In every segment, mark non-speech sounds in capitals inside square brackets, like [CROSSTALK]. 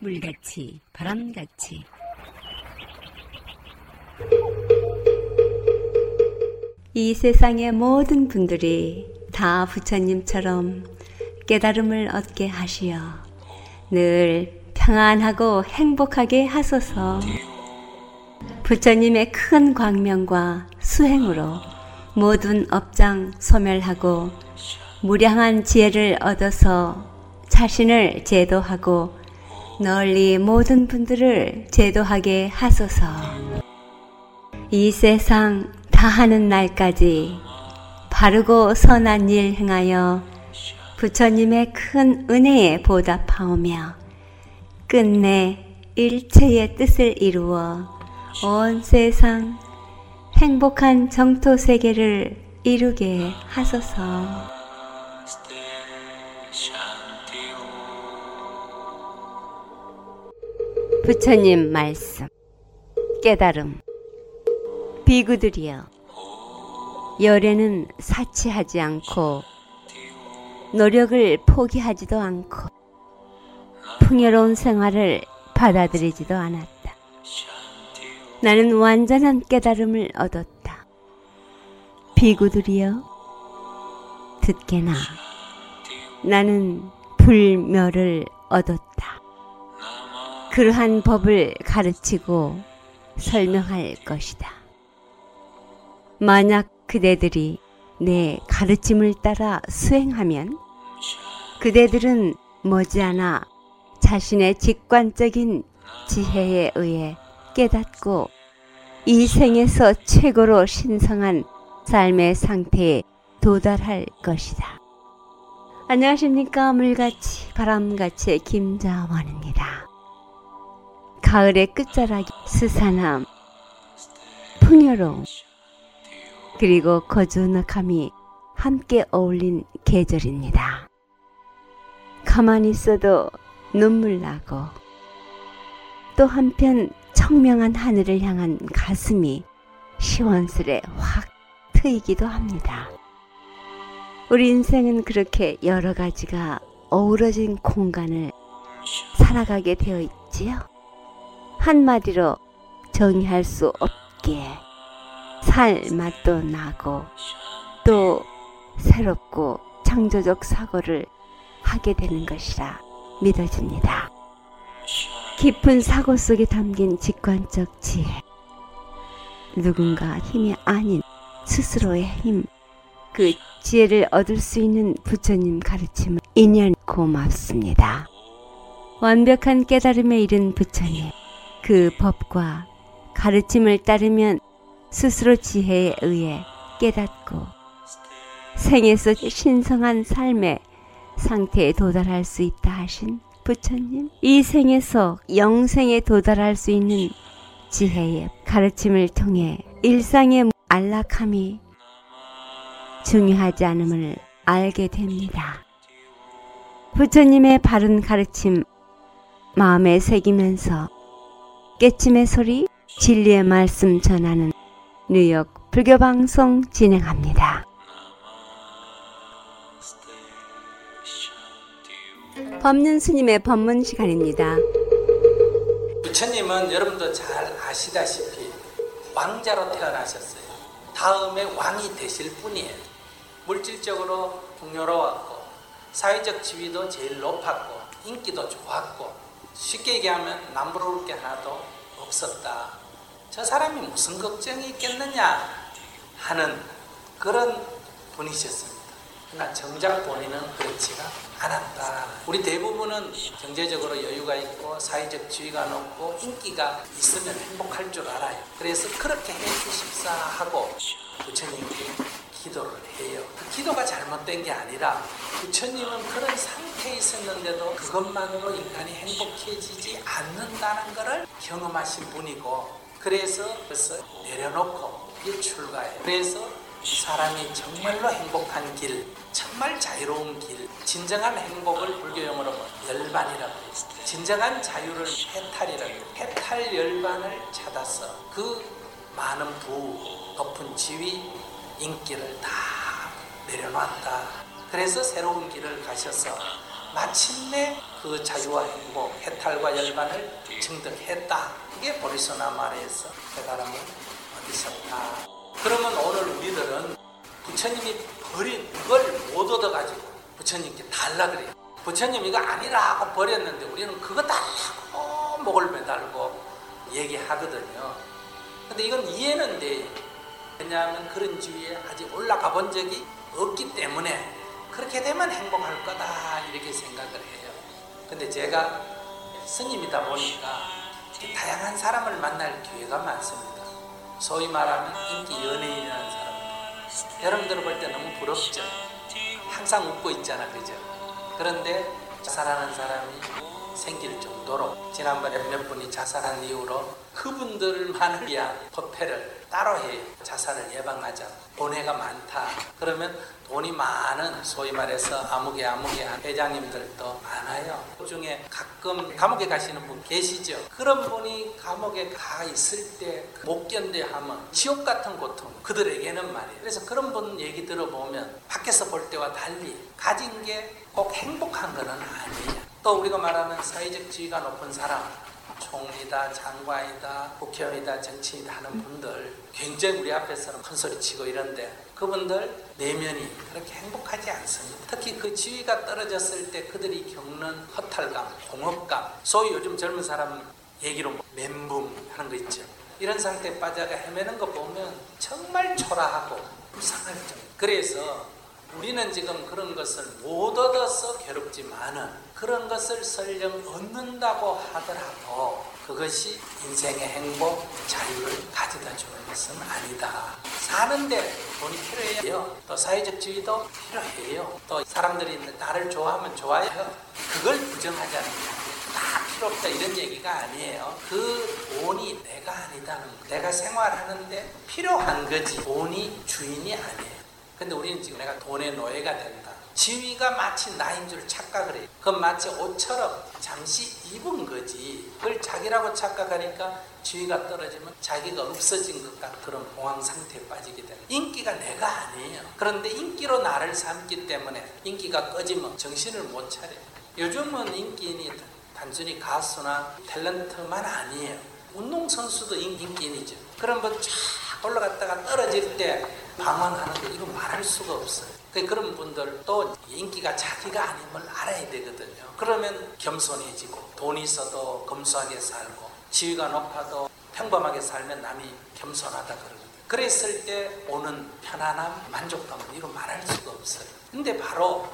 물같이 바람같이. 이 세상의 모든 분들이 다 부처님처럼 깨달음을 얻게 하시어 늘 평안하고 행복하게 하소서. 부처님의 큰 광명과 수행으로 모든 업장 소멸하고 무량한 지혜를 얻어서 자신을 제도하고 널리 모든 분들을 제도하게 하소서. 이 세상 다하는 날까지 바르고 선한 일 행하여 부처님의 큰 은혜에 보답하오며 끝내 일체의 뜻을 이루어 온 세상 행복한 정토 세계를 이루게 하소서. 부처님 말씀 깨달음 비구들이여 열애는 사치하지 않고 노력을 포기하지도 않고 풍요로운 생활을 받아들이지도 않았다. 나는 완전한 깨달음을 얻었다. 비구들이여 듣게나 나는 불멸을 얻었다. 그러한 법을 가르치고 설명할 것이다. 만약 그대들이 내 가르침을 따라 수행하면 그대들은 머지않아 자신의 직관적인 지혜에 의해 깨닫고 이 생에서 최고로 신성한 삶의 상태에 도달할 것이다. 안녕하십니까. 물같이 바람같이 김자원입니다. 가을의 끝자락이 스산함, 풍요로움, 그리고 거주넉함이 함께 어울린 계절입니다. 가만히 있어도 눈물 나고 또 한편 청명한 하늘을 향한 가슴이 시원스레 확 트이기도 합니다. 우리 인생은 그렇게 여러 가지가 어우러진 공간을 살아가게 되어 있지요. 한마디로 정의할 수 없기에 살 맛도 나고 또 새롭고 창조적 사고를 하게 되는 것이라 믿어집니다. 깊은 사고 속에 담긴 직관적 지혜. 누군가 힘이 아닌 스스로의 힘, 그 지혜를 얻을 수 있는 부처님 가르침은 인연 고맙습니다. 완벽한 깨달음에 이른 부처님, 그 법과 가르침을 따르면 스스로 지혜에 의해 깨닫고 생에서 신성한 삶의 상태에 도달할 수 있다 하신 부처님. 이 생에서 영생에 도달할 수 있는 지혜의 가르침을 통해 일상의 안락함이 중요하지 않음을 알게 됩니다. 부처님의 바른 가르침 마음에 새기면서 깨침의 소리 진리의 말씀 전하는 뉴욕 불교 방송 진행합니다. 법륜 스님의 법문 시간입니다. 부처님은 여러분도 잘 아시다시피 왕자로 태어나셨어요. 다음에 왕이 되실 분이에요. 물질적으로 풍요로웠고 사회적 지위도 제일 높았고 인기도 좋았고 쉽게 얘기하면 남부러울 게 하나도 없었다. 저 사람이 무슨 걱정이 있겠느냐 하는 그런 분이셨습니다. 그러나 정작 본인은 그렇지가 않았다. 우리 대부분은 경제적으로 여유가 있고 사회적 지위가 높고 인기가 있으면 행복할 줄 알아요. 그래서 그렇게 해 주십사 하고 부처님께 기도를 해요. 그 기도가 잘못된 게 아니라 부처님은 그런 상태에 있었는데도 그것만으로 인간이 행복해지지 않는다는 것을 경험하신 분이고 그래서 벌써 내려놓고 일출가해 그래서 사람이 정말로 행복한 길, 정말 자유로운 길, 진정한 행복을 불교용어로 열반이라고 했어요. 진정한 자유를 해탈이라고. 해탈 열반을 찾아서 그 많은 부, 높은 지위, 인기를 다 내려놨다. 그래서 새로운 길을 가셔서 마침내 그 자유와 행복, 해탈과 열반을 증득했다. 이게 보리소나 말에서 깨달음을 얻으셨다. 그러면 오늘 우리들은 부처님이 버린 그걸 못 얻어가지고 부처님께 달라 그래요. 부처님 이거 아니라고 버렸는데 우리는 그거 달라고 목을 매달고 얘기하거든요. 근데 이건 이해는 돼. 왜냐하면 그런 지위에 아직 올라가 본 적이 없기 때문에 그렇게 되면 행복할 거다 이렇게 생각을 해요. 근데 제가 스님이다 보니까 다양한 사람을 만날 기회가 많습니다. 소위 말하면 인기 연예인이라는 사람. 여러분들 볼 때 너무 부럽죠. 항상 웃고 있잖아, 그죠? 그런데 자살하는 사람이 생길 정도로 지난번에 몇 분이 자살한 이후로 그분들만을 위한 법회를 따로 해요. 자살을 예방하자. 돈해가 많다. 그러면 돈이 많은 소위 말해서 아무개 한 회장님들도 많아요. 그 중에 가끔 감옥에 가시는 분 계시죠. 그런 분이 감옥에 가 있을 때 못 견뎌하면 지옥 같은 고통 그들에게는 말이에요. 그래서 그런 분 얘기 들어보면 밖에서 볼 때와 달리 가진 게 꼭 행복한 것은 아니에요. 또 우리가 말하는 사회적 지위가 높은 사람 총리다, 장관이다, 국회의원이다, 정치인이다 하는 분들 굉장히 우리 앞에서는 큰 소리 치고 이런데 그분들 내면이 그렇게 행복하지 않습니다. 특히 그 지위가 떨어졌을 때 그들이 겪는 허탈감, 공업감, 소위 요즘 젊은 사람 얘기로 뭐 멘붕 하는 거 있죠. 이런 상태에 빠져가 헤매는 거 보면 정말 초라하고 불쌍할 정 그래서 우리는 지금 그런 것을 못 얻어서 괴롭지만은 그런 것을 설령 얻는다고 하더라도 그것이 인생의 행복, 자유를 가져다 주는 것은 아니다. 사는데 돈이 필요해요. 또 사회적 지위도 필요해요. 또 사람들이 나를 좋아하면 좋아요. 그걸 부정하지 않는다. 다 필요 없다 이런 얘기가 아니에요. 그 돈이 내가 아니다는 거. 내가 생활하는데 필요한 거지. 돈이 주인이 아니에요. 근데 우리는 지금 내가 돈의 노예가 된다. 지위가 마치 나인 줄 착각을 해요. 그건 마치 옷처럼 잠시 입은 거지. 그걸 자기라고 착각하니까 지위가 떨어지면 자기가 없어진 것 같은 그런 공황 상태에 빠지게 되는. 인기가 내가 아니에요. 그런데 인기로 나를 삼기 때문에 인기가 꺼지면 정신을 못 차려요. 요즘은 인기인이 단순히 가수나 탤런트만 아니에요. 운동선수도 인기인이죠. 그런 분쫙 올라갔다가 떨어질 때 방황하는 거 이거 말할 수가 없어요. 그런 분들도 인기가 자기가 걸 알아야 되거든요. 그러면 겸손해지고 돈이 있어도 검소하게 살고 지위가 높아도 평범하게 살면 남이 겸손하다 그러거든요. 그랬을 때 오는 편안함, 만족감은 이거 말할 수가 없어요. 근데 바로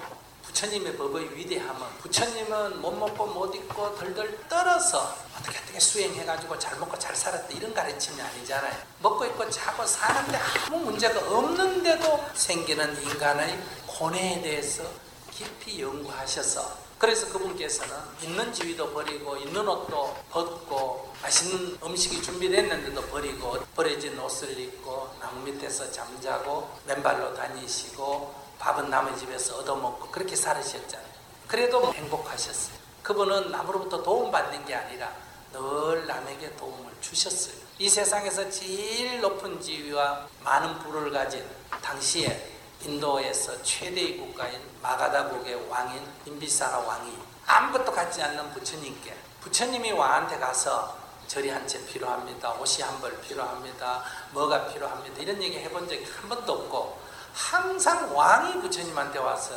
부처님의 법의 위대함은 부처님은 못 먹고 못 입고 덜덜 떨어서 어떻게 어떻게 수행해가지고 잘 먹고 잘 살았다 이런 가르침이 아니잖아요. 먹고 입고 자고 사는데 아무 문제가 없는데도 생기는 인간의 고뇌에 대해서 깊이 연구하셔서 그래서 그분께서는 있는 지위도 버리고 있는 옷도 벗고 맛있는 음식이 준비됐는데도 버리고 버려진 옷을 입고 나무 밑에서 잠자고 맨발로 다니시고 밥은 남의 집에서 얻어먹고 그렇게 살으셨잖아요. 그래도 행복하셨어요. 그분은 남으로부터 도움받는 게 아니라 늘 남에게 도움을 주셨어요. 이 세상에서 제일 높은 지위와 많은 부를 가진 당시에 인도에서 최대의 국가인 마가다국의 왕인 빈비사라 왕이 아무것도 갖지 않는 부처님께 부처님이 왕한테 가서 절이 한 채 필요합니다. 옷이 한 벌 필요합니다. 뭐가 필요합니다. 이런 얘기 해본 적이 한 번도 없고 항상 왕이 부처님한테 와서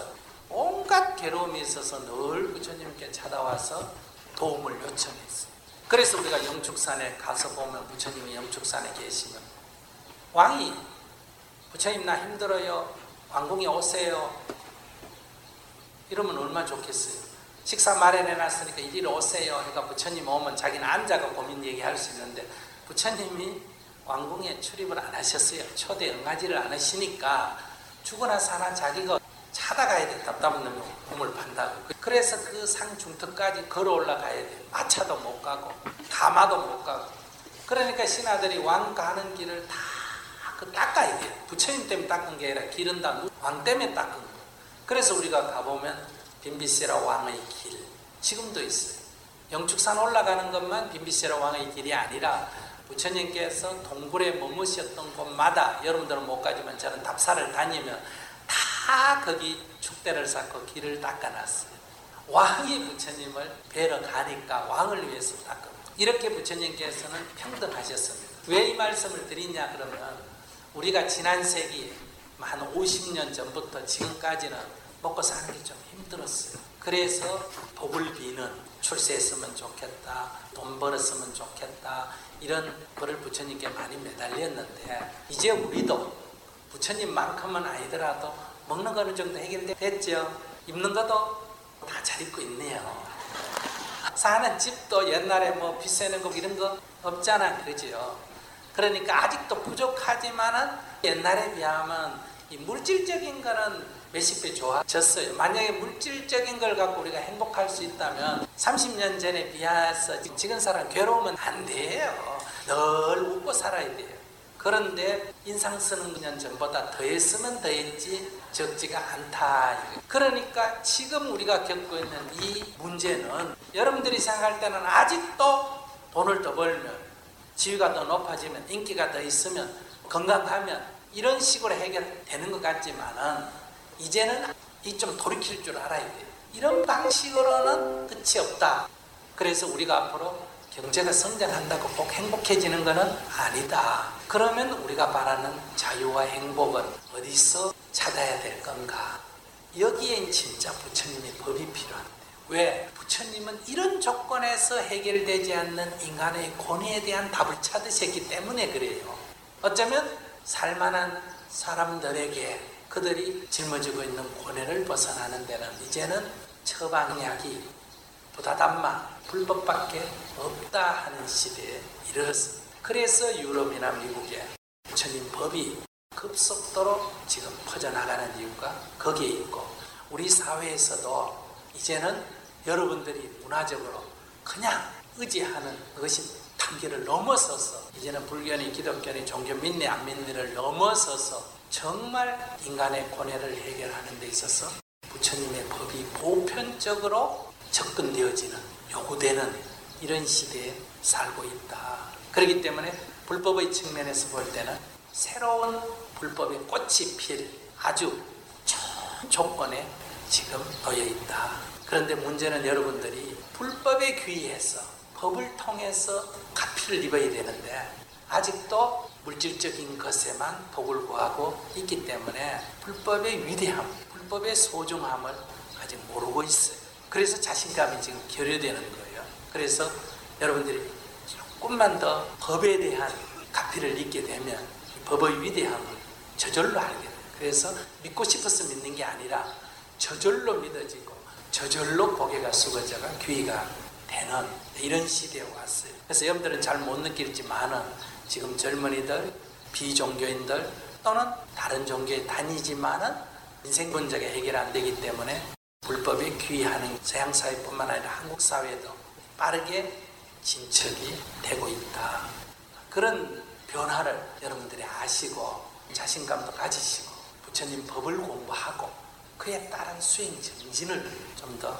온갖 괴로움이 있어서 늘 부처님께 찾아와서 도움을 요청했어요. 그래서 우리가 영축산에 가서 보면 부처님이 영축산에 계시면 왕이 부처님 나 힘들어요. 왕궁에 오세요. 이러면 얼마나 좋겠어요. 식사 마련해 놨으니까 이리로 오세요. 그러니까 부처님 오면 자기는 앉아가 고민 얘기할 수 있는데 부처님이 왕궁에 출입을 안 하셨어요. 초대 응하지를 않으시니까 죽거나 사나 자기가 찾아가야 돼. 답답한 놈이 몸을 판다고. 그래서 그산 중턱까지 걸어 올라가야 돼. 마차도 못 가고 가마도 못 가고. 그러니까 신하들이 왕 가는 길을 다그 닦아야 돼요. 부처님 때문에 닦은 게 아니라 길은 다 왕 때문에 닦은 거예요. 그래서 우리가 가보면 빈비세라 왕의 길 지금도 있어요. 영축산 올라가는 것만 빈비세라 왕의 길이 아니라 부처님께서 동굴에 머무셨던 곳마다 여러분들은 못 가지만 저는 답사를 다니면 다 거기 축대를 쌓고 길을 닦아놨어요. 왕이 부처님을 뵈러 가니까 왕을 위해서 닦은 이렇게 부처님께서는 평등하셨습니다. 왜 이 말씀을 드리냐 그러면 우리가 지난 세기 한 50년 전부터 지금까지는 먹고 사는 게 좀 힘들었어요. 그래서 복을 비는 출세했으면 좋겠다, 돈 벌었으면 좋겠다 이런 거를 부처님께 많이 매달렸는데 이제 우리도 부처님만큼은 아니더라도 먹는 거는 정도 해결됐죠. 입는 것도 다 잘 입고 있네요. 사는 집도 옛날에 뭐 비싸는 거 이런 거 없잖아 그러죠. 그러니까 아직도 부족하지만은 옛날에 비하면 이 물질적인 거는 몇십 배 좋아졌어요. 만약에 물질적인 걸 갖고 우리가 행복할 수 있다면 30년 전에 비해서 지금 사람 괴로우면 안 돼요. 늘 웃고 살아야 돼요. 그런데 인상 쓰는 년 전보다 더했으면 더했지 적지가 않다. 그러니까 지금 우리가 겪고 있는 이 문제는 여러분들이 생각할 때는 아직도 돈을 더 벌면 지위가 더 높아지면 인기가 더 있으면 건강하면 이런 식으로 해결되는 것 같지만은 이제는 이 좀 돌이킬 줄 알아야 돼요. 이런 방식으로는 끝이 없다. 그래서 우리가 앞으로 경제가 성장한다고 꼭 행복해지는 것은 아니다. 그러면 우리가 바라는 자유와 행복은 어디서 찾아야 될 건가? 여기엔 진짜 부처님의 법이 필요한데 왜? 부처님은 이런 조건에서 해결되지 않는 인간의 권위에 대한 답을 찾으셨기 때문에 그래요. 어쩌면 살만한 사람들에게 그들이 짊어지고 있는 고뇌를 벗어나는 데는 이제는 처방약이 부다담마 불법밖에 없다 하는 시대에 이르렀습니다. 그래서 유럽이나 미국에 부처님 법이 급속도로 지금 퍼져나가는 이유가 거기에 있고 우리 사회에서도 이제는 여러분들이 문화적으로 그냥 의지하는 것이 단계를 넘어서서 이제는 불교니 기독교니 종교 믿니 안 믿니를 넘어서서 정말 인간의 고뇌를 해결하는 데 있어서 부처님의 법이 보편적으로 접근되어지는 요구되는 이런 시대에 살고 있다. 그렇기 때문에 불법의 측면에서 볼 때는 새로운 불법의 꽃이 필 아주 좋은 조건에 지금 놓여 있다. 그런데 문제는 여러분들이 불법에 귀의해서 법을 통해서 가피를 입어야 되는데 아직도 물질적인 것에만 복을 구하고 있기 때문에 불법의 위대함, 불법의 소중함을 아직 모르고 있어요. 그래서 자신감이 지금 결여되는 거예요. 그래서 여러분들이 조금만 더 법에 대한 가피를 잊게 되면 법의 위대함을 저절로 알게 돼요. 그래서 믿고 싶어서 믿는 게 아니라 저절로 믿어지고 저절로 고개가 숙어져가 귀가 되는 이런 시대에 왔어요. 그래서 여러분들은 잘 못 느낄지만은 지금 젊은이들, 비종교인들 또는 다른 종교에 다니지만은 인생 문제가 해결 안 되기 때문에 불법에 귀의하는 서양 사회뿐만 아니라 한국 사회도 빠르게 진척이 되고 있다. 그런 변화를 여러분들이 아시고 자신감도 가지시고 부처님 법을 공부하고 그에 따른 수행 정진을 좀더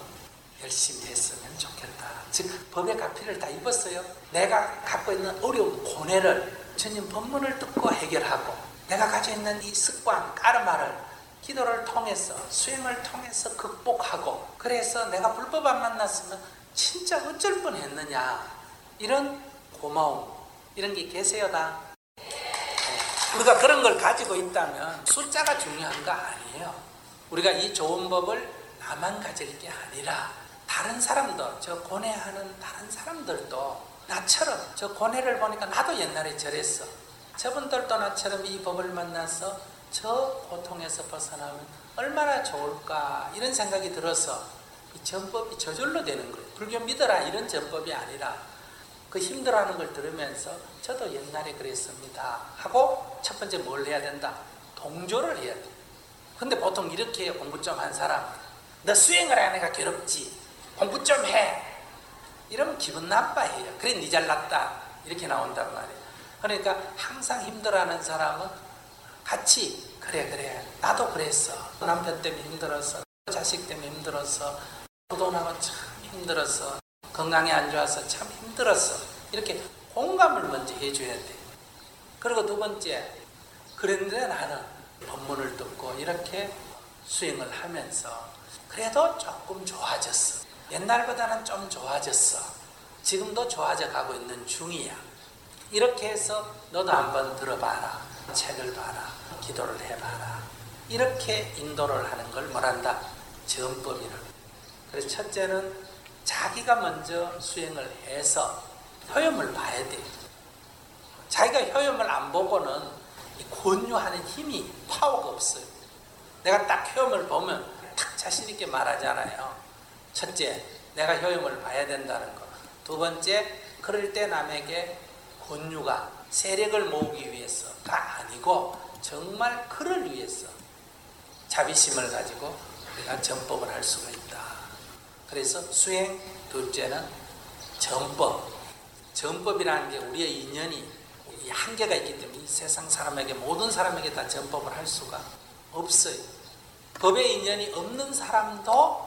열심히 했으면 좋겠다. 즉 법의 가피를 다 입었어요. 내가 갖고 있는 어려운 고뇌를 부처님 법문을 듣고 해결하고 내가 가지고 있는 이 습관, 까르마를 기도를 통해서 수행을 통해서 극복하고 그래서 내가 불법 안 만났으면 진짜 어쩔 뻔했느냐 이런 고마움 이런 게 계세요 다. 우리가 그런 걸 가지고 있다면 숫자가 중요한 거 아니에요. 우리가 이 좋은 법을 나만 가질 게 아니라 다른 사람도 저 고뇌하는 다른 사람들도 나처럼 저 고뇌를 보니까 나도 옛날에 저랬어. 저분들도 나처럼 이 법을 만나서 저 고통에서 벗어나면 얼마나 좋을까 이런 생각이 들어서 이 전법이 저절로 되는 거예요. 불교 믿어라 이런 전법이 아니라 그 힘들어하는 걸 들으면서 저도 옛날에 그랬습니다 하고 첫 번째 뭘 해야 된다? 동조를 해야 돼. 근데 보통 이렇게. 공부 좀 한 사람. 너 수행을 안 해가 괴롭지. 공부 좀 해. 이러면 기분 나빠해요. 그래 니 잘났다. 이렇게 나온단 말이에요. 그러니까 항상 힘들어하는 사람은 같이 그래 그래 나도 그랬어. 남편 때문에 힘들었어. 자식 때문에 힘들었어. 부도나고 참 힘들었어. 건강이 안 좋아서 참 힘들었어. 이렇게 공감을 먼저 해줘야 돼. 그리고 두 번째, 그런데 나는 법문을 듣고 이렇게 수행을 하면서 그래도 조금 좋아졌어. 옛날보다는 좀 좋아졌어. 지금도 좋아져 가고 있는 중이야. 이렇게 해서 너도 한번 들어봐라. 책을 봐라. 기도를 해봐라. 이렇게 인도를 하는 걸 뭐란다? 전법이라고. 그래서 첫째는 자기가 먼저 수행을 해서 효험을 봐야 돼. 자기가 효험을 안 보고는 이 권유하는 힘이 파워가 없어요. 내가 딱 효험을 보면 딱 자신 있게 말하잖아요. 첫째, 내가 효험을 봐야 된다는 거. 두 번째, 그럴 때 남에게 권유가 세력을 모으기 위해서가 아니고 정말 그를 위해서 자비심을 가지고 우리가 전법을 할 수가 있다. 그래서 수행 둘째는 전법. 전법이라는 게 우리의 인연이 이 한계가 있기 때문에 이 세상 사람에게 모든 사람에게 다 전법을 할 수가 없어요. 법의 인연이 없는 사람도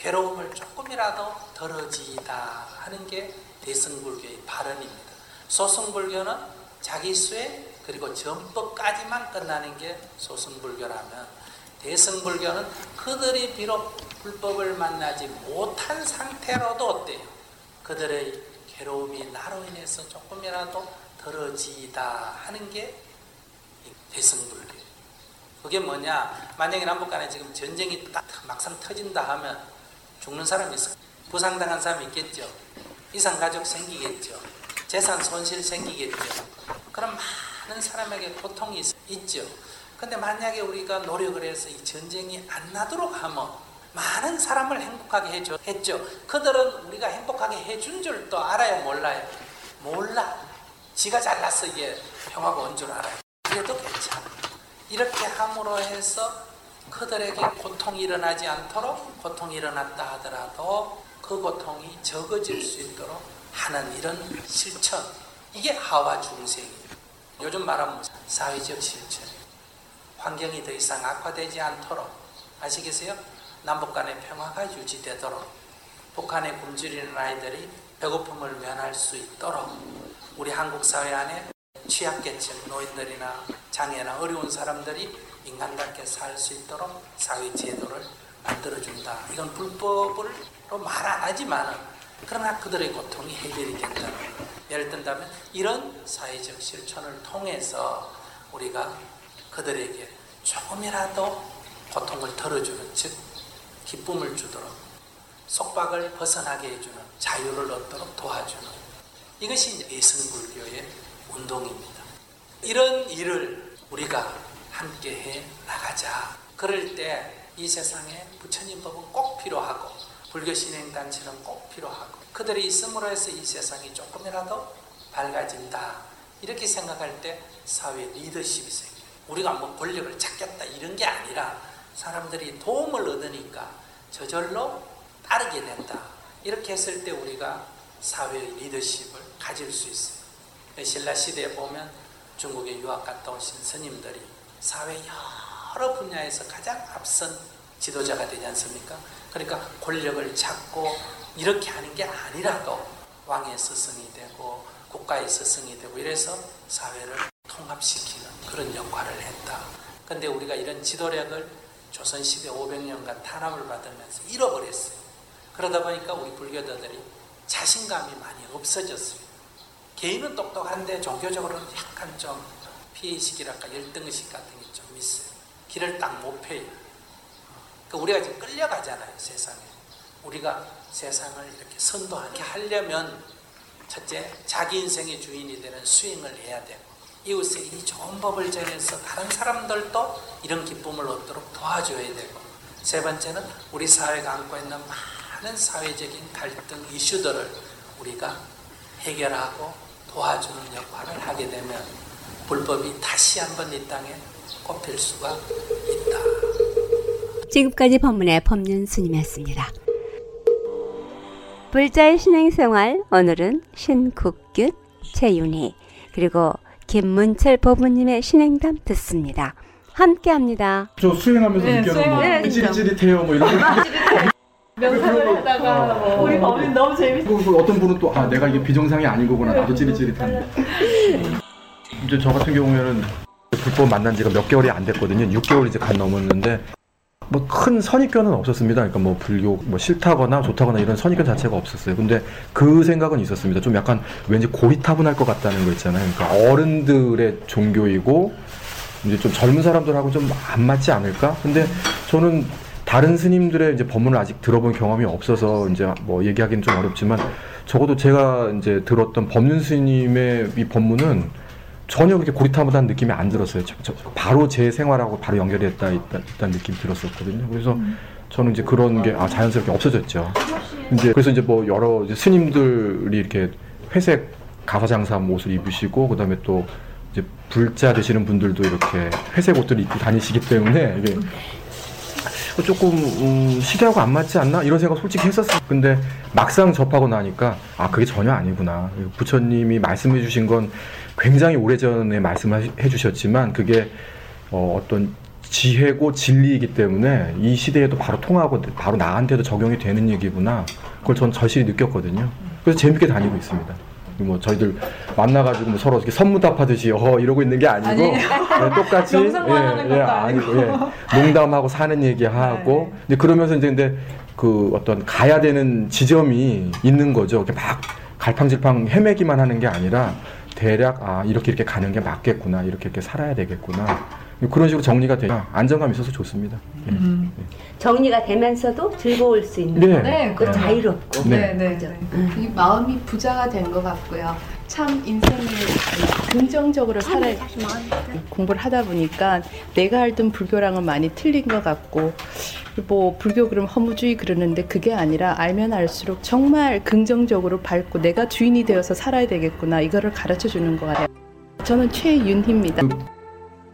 괴로움을 조금이라도 덜어지이다 하는 게 대승불교의 발언입니다. 소승불교는 자기 수행 그리고 전법까지만 끝나는 게 소승불교라면 대승불교는 그들이 비록 불법을 만나지 못한 상태로도 어때요? 그들의 괴로움이 나로 인해서 조금이라도 덜어지이다 하는 게 대승불교. 그게 뭐냐? 만약에 남북 간에 지금 전쟁이 딱 막상 터진다 하면 죽는 사람이 있어. 부상당한 사람이 있겠죠. 이상 가족 생기겠죠. 재산 손실 생기겠죠. 그럼 많은 사람에게 고통이 있 죠. 근데 만약에 우리가 노력을 해서 이 전쟁이 안 나도록 하면 많은 사람을 행복하게 해줘, 했죠. 그들은 우리가 행복하게 해준 줄도 알아요, 몰라요? 몰라. 지가 잘났어, 이게 평화가 온 줄 알아요. 그래도 괜찮아. 이렇게 함으로 해서 그들에게 고통이 일어나지 않도록 고통이 일어났다 하더라도 그 고통이 적어질 수 있도록 하는 이런 실천. 이게 하와 중생이에요. 요즘 말하면 사회적 실천. 환경이 더 이상 악화되지 않도록 아시겠어요? 남북 간의 평화가 유지되도록 북한에 굶주리는 아이들이 배고픔을 면할 수 있도록 우리 한국 사회 안에 취약계층, 노인들이나 장애나 어려운 사람들이 인간답게 살 수 있도록 사회 제도를 만들어준다. 이건 불법으로 말 안 하지만 그러나 그들의 고통이 해결이 된다. 예를 든다면 이런 사회적 실천을 통해서 우리가 그들에게 조금이라도 고통을 덜어주는 즉 기쁨을 주도록 속박을 벗어나게 해주는 자유를 얻도록 도와주는 이것이 예승불교의 운동입니다. 이런 일을 우리가 함께 해 나가자. 그럴 때 이 세상에 부처님 법은 꼭 필요하고 불교 신행단체는 꼭 필요하고 그들이 있음으로 해서 이 세상이 조금이라도 밝아진다. 이렇게 생각할 때 사회 리더십이 생겨요. 우리가 뭐 권력을 찾겠다 이런 게 아니라 사람들이 도움을 얻으니까 저절로 따르게 된다. 이렇게 했을 때 우리가 사회의 리더십을 가질 수 있어요. 신라 시대에 보면 중국에 유학 갔다 오신 스님들이 사회 여러 분야에서 가장 앞선 지도자가 되지 않습니까? 그러니까 권력을 찾고 이렇게 하는 게 아니라도 왕의 스승이 되고 국가의 스승이 되고 이래서 사회를 통합시키는 그런 역할을 했다. 근데 우리가 이런 지도력을 조선시대 500년간 탄압을 받으면서 잃어버렸어요. 그러다 보니까 우리 불교도들이 자신감이 많이 없어졌어요. 개인은 똑똑한데 종교적으로는 약간 좀 피해의식이랄까 열등의식 같은 게 좀 있어요. 길을 딱 못 펴요. 그러니까 우리가 지금 끌려가잖아요, 세상에. 우리가 세상을 이렇게 선도하게 하려면 첫째, 자기 인생의 주인이 되는 수행을 해야 되고 이웃에 이 좋은 법을 전해서 다른 사람들도 이런 기쁨을 얻도록 도와줘야 되고 세 번째는 우리 사회가 안고 있는 많은 사회적인 갈등 이슈들을 우리가 해결하고 도와주는 역할을 하게 되면 불법이 다시 한번 이 땅에 꼽힐 수가 있다. 지금까지 법문의 법륜 스님이었습니다. 불자의 신행생활 오늘은 신국균, 최윤희 그리고 김문철 법무님의 신행담 듣습니다. 함께합니다. 저 수행하면서 네, 느껴는 뭐. 찌릿찌릿해요 뭐 이런 거 명상을 하다가 어, 뭐 어, 우리 어. 법인 너무 재밌어. 그리고 어떤 분은 또 아 내가 이게 비정상이 아니고구나 나도 찌릿찌릿한 [LAUGHS] 이제 저 같은 경우에는 불법 만난 지가 몇 개월이 안 됐거든요 6개월 이제 간 넘었는데 뭐 큰 선입견은 없었습니다. 그러니까 뭐 불교 뭐 싫다거나 좋다거나 이런 선입견 자체가 없었어요. 근데 그 생각은 있었습니다. 좀 약간 왠지 고리타분할 것 같다는 거 있잖아요. 그러니까 어른들의 종교이고 이제 좀 젊은 사람들하고 좀 안 맞지 않을까? 근데 저는 다른 스님들의 이제 법문을 아직 들어본 경험이 없어서 이제 뭐 얘기하기는 좀 어렵지만 적어도 제가 이제 들었던 법륜 스님의 이 법문은 전혀 그렇게 고리타분한 느낌이 안 들었어요. 저- 저- 바로 제 생활하고 바로 연결이 됐다 있다, 있다는 느낌이 들었었거든요. 그래서 저는 이제 그런 게 아, 자연스럽게 없어졌죠. 이제 그래서 이제 뭐 여러 이제 스님들이 이렇게 회색 가사 장사 옷을 입으시고 그다음에 또 이제 불자 되시는 분들도 이렇게 회색 옷들을 입고 다니시기 때문에 이게 조금 음, 시대하고 안 맞지 않나 이런 생각 솔직히 했었어요. 근데 막상 접하고 나니까 아 그게 전혀 아니구나. 부처님이 말씀해 주신 건 굉장히 오래전에 말씀해 주셨지만 그게 어, 어떤 지혜고 진리이기 때문에 이 시대에도 바로 통하고 바로 나한테도 적용이 되는 얘기구나. 그걸 전 절실히 느꼈거든요. 그래서 재밌게 다니고 있습니다. 뭐 저희들 만나가지고 뭐 서로 이렇게 선무답하듯이 어 이러고 있는 게 아니고. 예, 똑같이 하는 것도 아니고. 예, 농담하고 사는 얘기하고 네. 근데 그러면서 이제 근데 그 어떤 가야 되는 지점이 있는 거죠. 이렇게 막 갈팡질팡 헤매기만 하는 게 아니라 대략 아 이렇게 이렇게 가는 게 맞겠구나 이렇게 이렇게 살아야 되겠구나 그런 식으로 정리가 되면 안정감 이 있어서 좋습니다. 예. 음. 정리가 되면서도 즐거울 수 있는 네. 네, 또 그럼. 자유롭고 네. 네, 네, 그죠? 네. 이 마음이 부자가 된 것 같고요. 참 인생을 긍정적으로 살아야 공부를 하다 보니까 내가 알던 불교랑은 많이 틀린 것 같고 뭐 불교 그럼 허무주의 그러는데 그게 아니라 알면 알수록 정말 긍정적으로 밝고 내가 주인이 되어서 살아야 되겠구나 이거를 가르쳐 주는 것 같아요. 저는 최윤희입니다.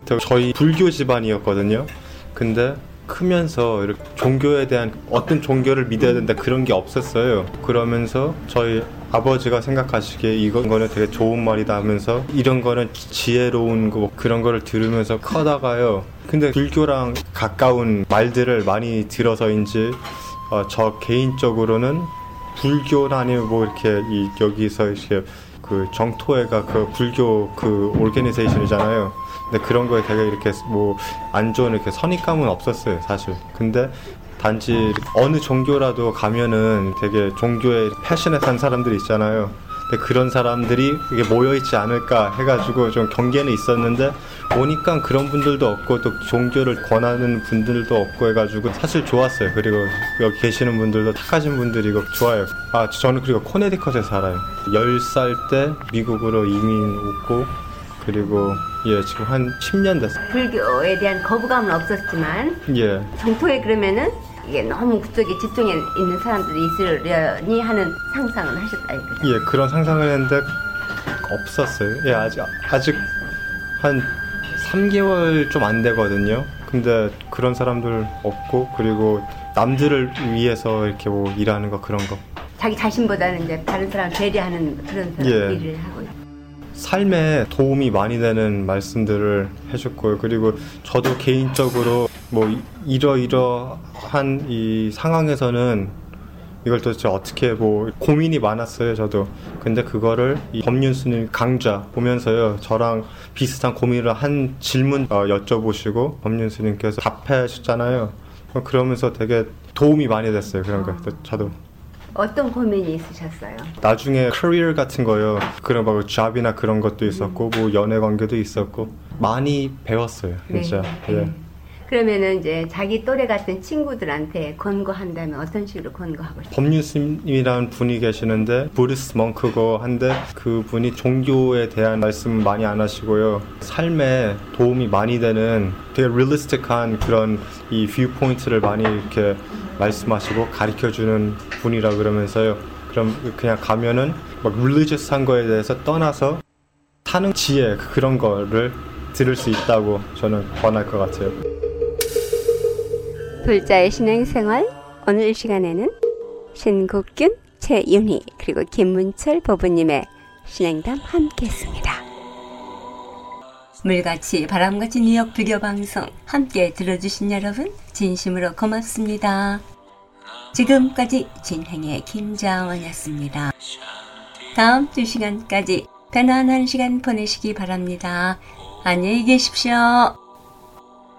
저- 저희 불교 집안이었거든요. 근데 크면서 이렇게 종교에 대한 어떤 종교를 믿어야 된다 그런 게 없었어요. 그러면서 저희 아버지가 생각하시기에 이거는 되게 좋은 말이다 하면서 이런 거는 지혜로운 거 그런 거를 들으면서 커다가요. 근데 불교랑 가까운 말들을 많이 들어서인지 어, 저 개인적으로는 불교나 아니면 뭐 이렇게 이 여기서 이렇게 그 정토회가 그 불교 그 오르게니제이션이잖아요. 근데 그런 거에 되게 이렇게 뭐 안 좋은 이렇게 선입감은 없었어요, 사실. 근데 단지 어느 종교라도 가면은 되게 종교에 패션에한 사람들이 있잖아요. 근데 그런 사람들이 이게 모여있지 않을까 해가지고 좀 경계는 있었는데 오니까 그런 분들도 없고 또 종교를 권하는 분들도 없고 해가지고 사실 좋았어요. 그리고 여기 계시는 분들도 착하신 분들이고 좋아요. 아 저는 그리고 코네디컷에 살아요. 10살 때 미국으로 이민 오고 그리고 예 지금 한 10년 됐어요. 불교에 대한 거부감은 없었지만 예. 정토에 그러면은 이게 너무 그쪽에 집중해 있는 사람들이 있으려니 하는 상상은 하셨다 이거죠. 예, 그런 상상을 했는데 없었어요. 예, 아직 아직 한 3개월 좀 안 되거든요. 근데 그런 사람들 없고 그리고 남들을 위해서 이렇게 뭐 일하는 거 그런 거 자기 자신보다는 이제 다른 사람 배려하는 그런 사람 예. 일을 하고 있- 삶에 도움이 많이 되는 말씀들을 해줬고요. 그리고 저도 개인적으로 뭐 이- 이러이러한 이 상황에서는 이걸 도대체 어떻게 뭐 고민이 많았어요. 저도. 근데 그거를 이 법륜스님 강좌 보면서요. 저랑 비슷한 고민을 한 질문 어, 여쭤보시고 법륜스님께서 답해 주셨잖아요. 그러면서 되게 도움이 많이 됐어요. 그런 거. 저도. 어떤 고민이 있으셨어요? 나중에 커리어 같은 거요. 그런 막 job이나 그런 것도 있었고 뭐 연애 관계도 있었고 많이 배웠어요. 진짜. 네. 예. 네. 그러면은 이제 자기 또래 같은 친구들한테 권고한다면 어떤 식으로 권고하고 싶어요? 법륜스님이라는 분이 계시는데 Buddhist monk고 한데 그 분이 종교에 대한 말씀 많이 안 하시고요. 삶에 도움이 많이 되는 되게 realistic한 그런 이 viewpoint를 많이 이렇게 말씀하시고 가르쳐 주는 분이라 그러면서요. 그럼 그냥 가면은 막 religious한 거에 대해서 떠나서 사는 지혜 그런 거를 들을 수 있다고 저는 권할 것 같아요. 불자의 신행생활 오늘 이 시간에는 신국균, 최윤희 그리고 김문철 법우님의 신행담 함께했습니다. 물같이 바람같이 뉴욕 불교 방송 함께 들어주신 여러분 진심으로 고맙습니다. 지금까지 진행의 김자원이었습니다. 다음 두 시간까지 편안한 시간 보내시기 바랍니다. 안녕히 계십시오.